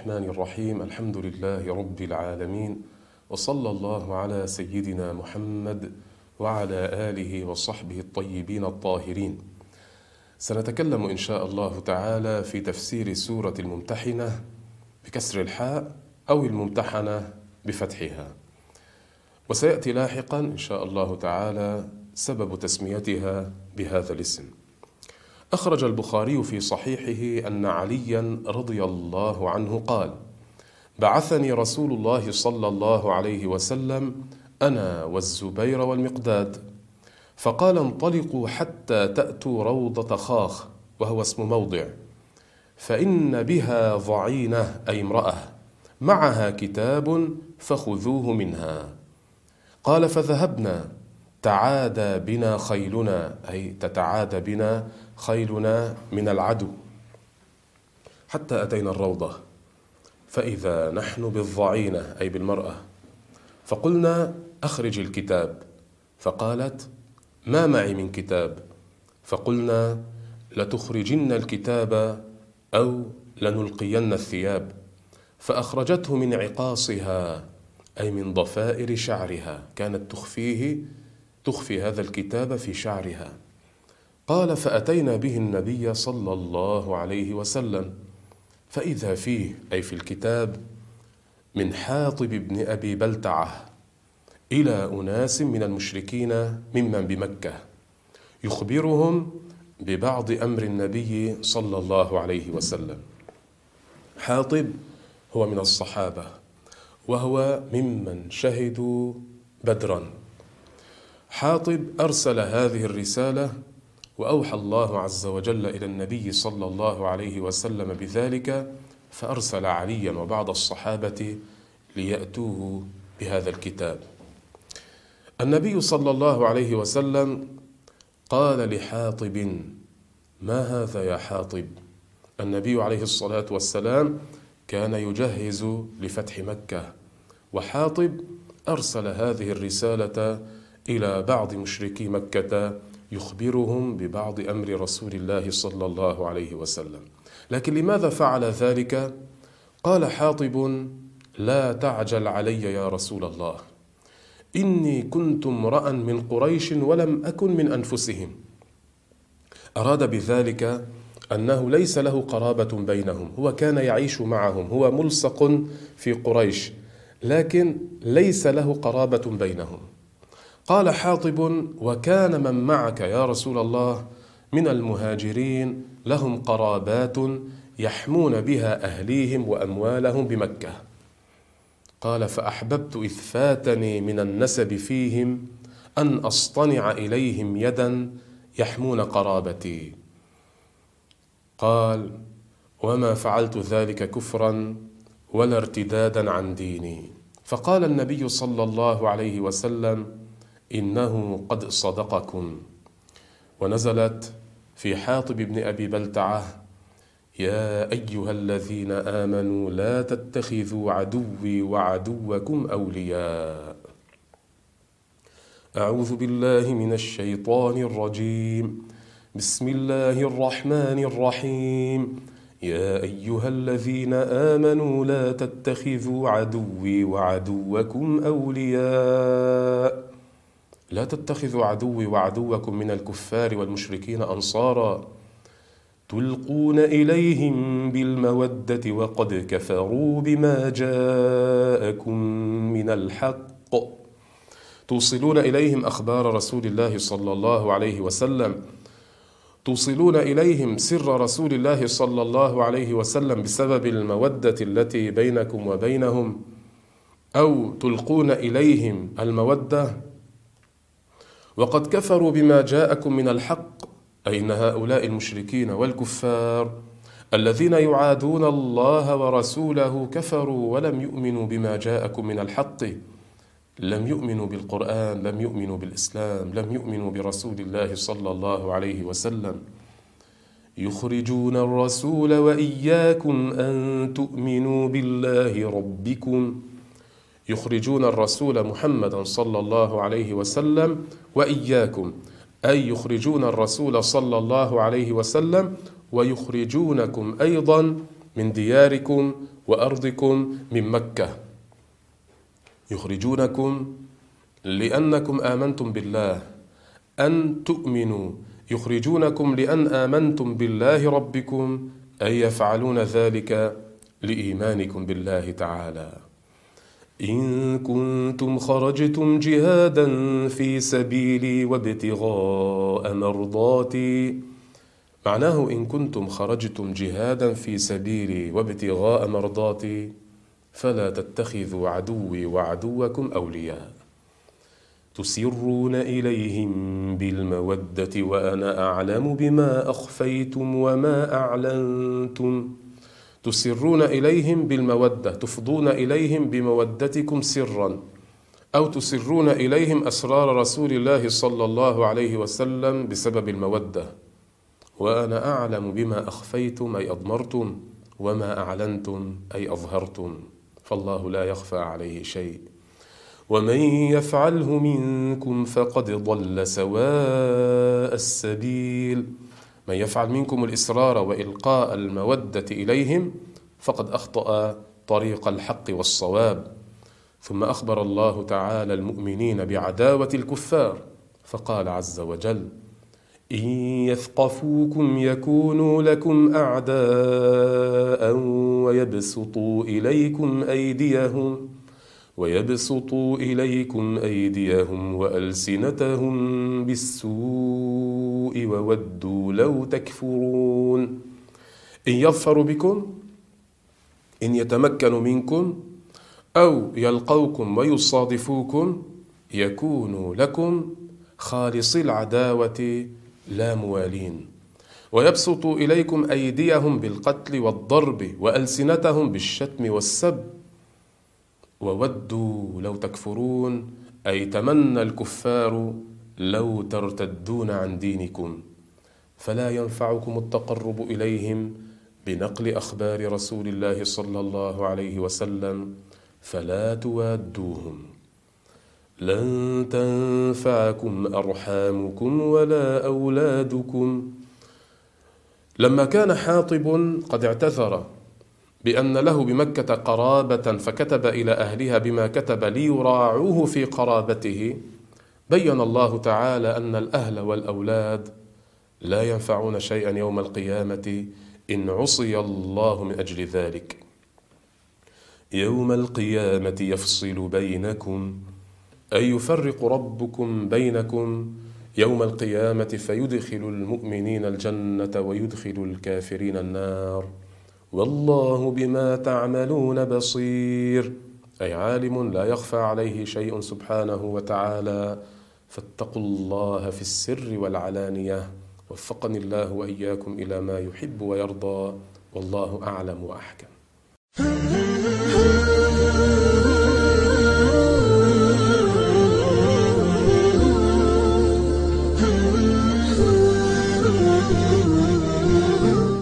الرحمن الرحيم الحمد لله رب العالمين وصلى الله على سيدنا محمد وعلى آله وصحبه الطيبين الطاهرين. سنتكلم إن شاء الله تعالى في تفسير سورة الممتحنة بكسر الحاء أو الممتحنة بفتحها. وسيأتي لاحقا إن شاء الله تعالى سبب تسميتها بهذا الاسم. أخرج البخاري في صحيحه أن عليا رضي الله عنه قال: بعثني رسول الله صلى الله عليه وسلم أنا والزبير والمقداد، فقال انطلقوا حتى تأتوا روضة خاخ وهو اسم موضع، فإن بها ضعينة أي امرأة، معها كتاب فخذوه منها. قال فذهبنا. تعادى بنا خيلنا أي تتعادى بنا خيلنا من العدو. حتى أتينا الروضة فإذا نحن بالضعينة أي بالمرأة. فقلنا أخرج الكتاب. فقالت ما معي من كتاب؟ فقلنا لتخرجن الكتاب أو لنلقين الثياب. فأخرجته من عقاصها أي من ضفائر شعرها كانت تخفيه تخفي هذا الكتاب في شعرها. قال فأتينا به النبي صلى الله عليه وسلم. فإذا فيه أي في الكتاب من حاطب بن أبي بلتعة إلى أناس من المشركين ممن بمكة يخبرهم ببعض أمر النبي صلى الله عليه وسلم. حاطب هو من الصحابة وهو ممن شهدوا بدرا. حاطب أرسل هذه الرسالة وأوحى الله عز وجل إلى النبي صلى الله عليه وسلم بذلك فأرسل عليا وبعض الصحابة ليأتوه بهذا الكتاب. النبي صلى الله عليه وسلم قال لحاطب ما هذا يا حاطب؟ النبي عليه الصلاة والسلام كان يجهز لفتح مكة وحاطب أرسل هذه الرسالة إلى بعض مشركي مكة يخبرهم ببعض أمر رسول الله صلى الله عليه وسلم. لكن لماذا فعل ذلك؟ قال حاطب لا تعجل علي يا رسول الله. إني كنت امرأ من قريش ولم أكن من أنفسهم. أراد بذلك أنه ليس له قرابة بينهم. هو كان يعيش معهم هو ملصق في قريش لكن ليس له قرابة بينهم. قال حاطب وكان من معك يا رسول الله من المهاجرين لهم قرابات يحمون بها أهليهم وأموالهم بمكة. قال فأحببت اذ فاتني من النسب فيهم أن أصطنع إليهم يدا يحمون قرابتي. قال وما فعلت ذلك كفرا ولا ارتدادا عن ديني. فقال النبي صلى الله عليه وسلم إنه قد صدقكم. ونزلت في حاطب بن أبي بلتعة يا أيها الذين آمنوا لا تتخذوا عدوي وعدوكم أولياء. أعوذ بالله من الشيطان الرجيم. بسم الله الرحمن الرحيم. يا أيها الذين آمنوا لا تتخذوا عدوي وعدوكم أولياء. لا تتخذوا عدوي وعدوكم من الكفار والمشركين أنصارا تلقون إليهم بالمودة وقد كفروا بما جاءكم من الحق. توصلون إليهم أخبار رسول الله صلى الله عليه وسلم. توصلون إليهم سر رسول الله صلى الله عليه وسلم بسبب المودة التي بينكم وبينهم أو تلقون إليهم المودة وقد كفروا بما جاءكم من الحق أي إن هؤلاء المشركين والكفار الذين يعادون الله ورسوله كفروا ولم يؤمنوا بما جاءكم من الحق لم يؤمنوا بالقرآن لم يؤمنوا بالإسلام لم يؤمنوا برسول الله صلى الله عليه وسلم. يخرجون الرسول وإياكم أن تؤمنوا بالله ربكم. يخرجون الرسول محمدا صلى الله عليه وسلم وإياكم. أي يخرجون الرسول صلى الله عليه وسلم ويخرجونكم أيضا من دياركم وأرضكم من مكة. يخرجونكم لأنكم آمنتم بالله. أن تؤمنوا. يخرجونكم لأن آمنتم بالله ربكم. أي يفعلون ذلك لإيمانكم بالله تعالى. إن كنتم خرجتم جهادا في سبيلي وابتغاء مرضاتي. معناه إن كنتم خرجتم جهادا في سبيلي وابتغاء مرضاتي فلا تتخذوا عدوي وعدوكم أولياء. تسرون إليهم بالمودة وأنا أعلم بما أخفيتم وما أعلنتم. تسرون إليهم بالمودة تفضون إليهم بمودتكم سرا أو تسرون إليهم أسرار رسول الله صلى الله عليه وسلم بسبب المودة. وأنا أعلم بما أخفيتم أي أضمرتم وما أعلنتم أي أظهرتم. فالله لا يخفى عليه شيء. ومن يفعله منكم فقد ضل سواء السبيل. من يفعل منكم الإصرار وإلقاء المودة إليهم فقد أخطأ طريق الحق والصواب. ثم أخبر الله تعالى المؤمنين بعداوة الكفار فقال عز وجل إن يثقفوكم يكونوا لكم أعداء ويبسطوا إليكم أيديهم ويبسطوا إليكم أيديهم وألسنتهم بالسوء وودوا لو تكفرون. إن يظفروا بكم إن يتمكنوا منكم أو يلقوكم ويصادفوكم يكونوا لكم خالصي العداوة لا موالين. ويبسطوا إليكم أيديهم بالقتل والضرب وألسنتهم بالشتم والسب وودوا لو تكفرون أي تمنى الكفار لو ترتدون عن دينكم. فلا ينفعكم التقرب إليهم بنقل أخبار رسول الله صلى الله عليه وسلم فلا توادوهم. لن تنفعكم أرحامكم ولا أولادكم. لما كان حاطب قد اعتذر بأن له بمكة قرابة فكتب إلى أهلها بما كتب ليراعوه في قرابته. بين الله تعالى أن الأهل والأولاد لا ينفعون شيئا يوم القيامة إن عصي الله من أجل ذلك. يوم القيامة يفصل بينكم أي يفرق ربكم بينكم؟ يوم القيامة فيدخل المؤمنين الجنة ويدخل الكافرين النار. والله بما تعملون بصير. أي عالم لا يخفى عليه شيء سبحانه وتعالى. فاتقوا الله في السر والعلانية. وفقني الله وإياكم إلى ما يحب ويرضى. والله أعلم وأحكم.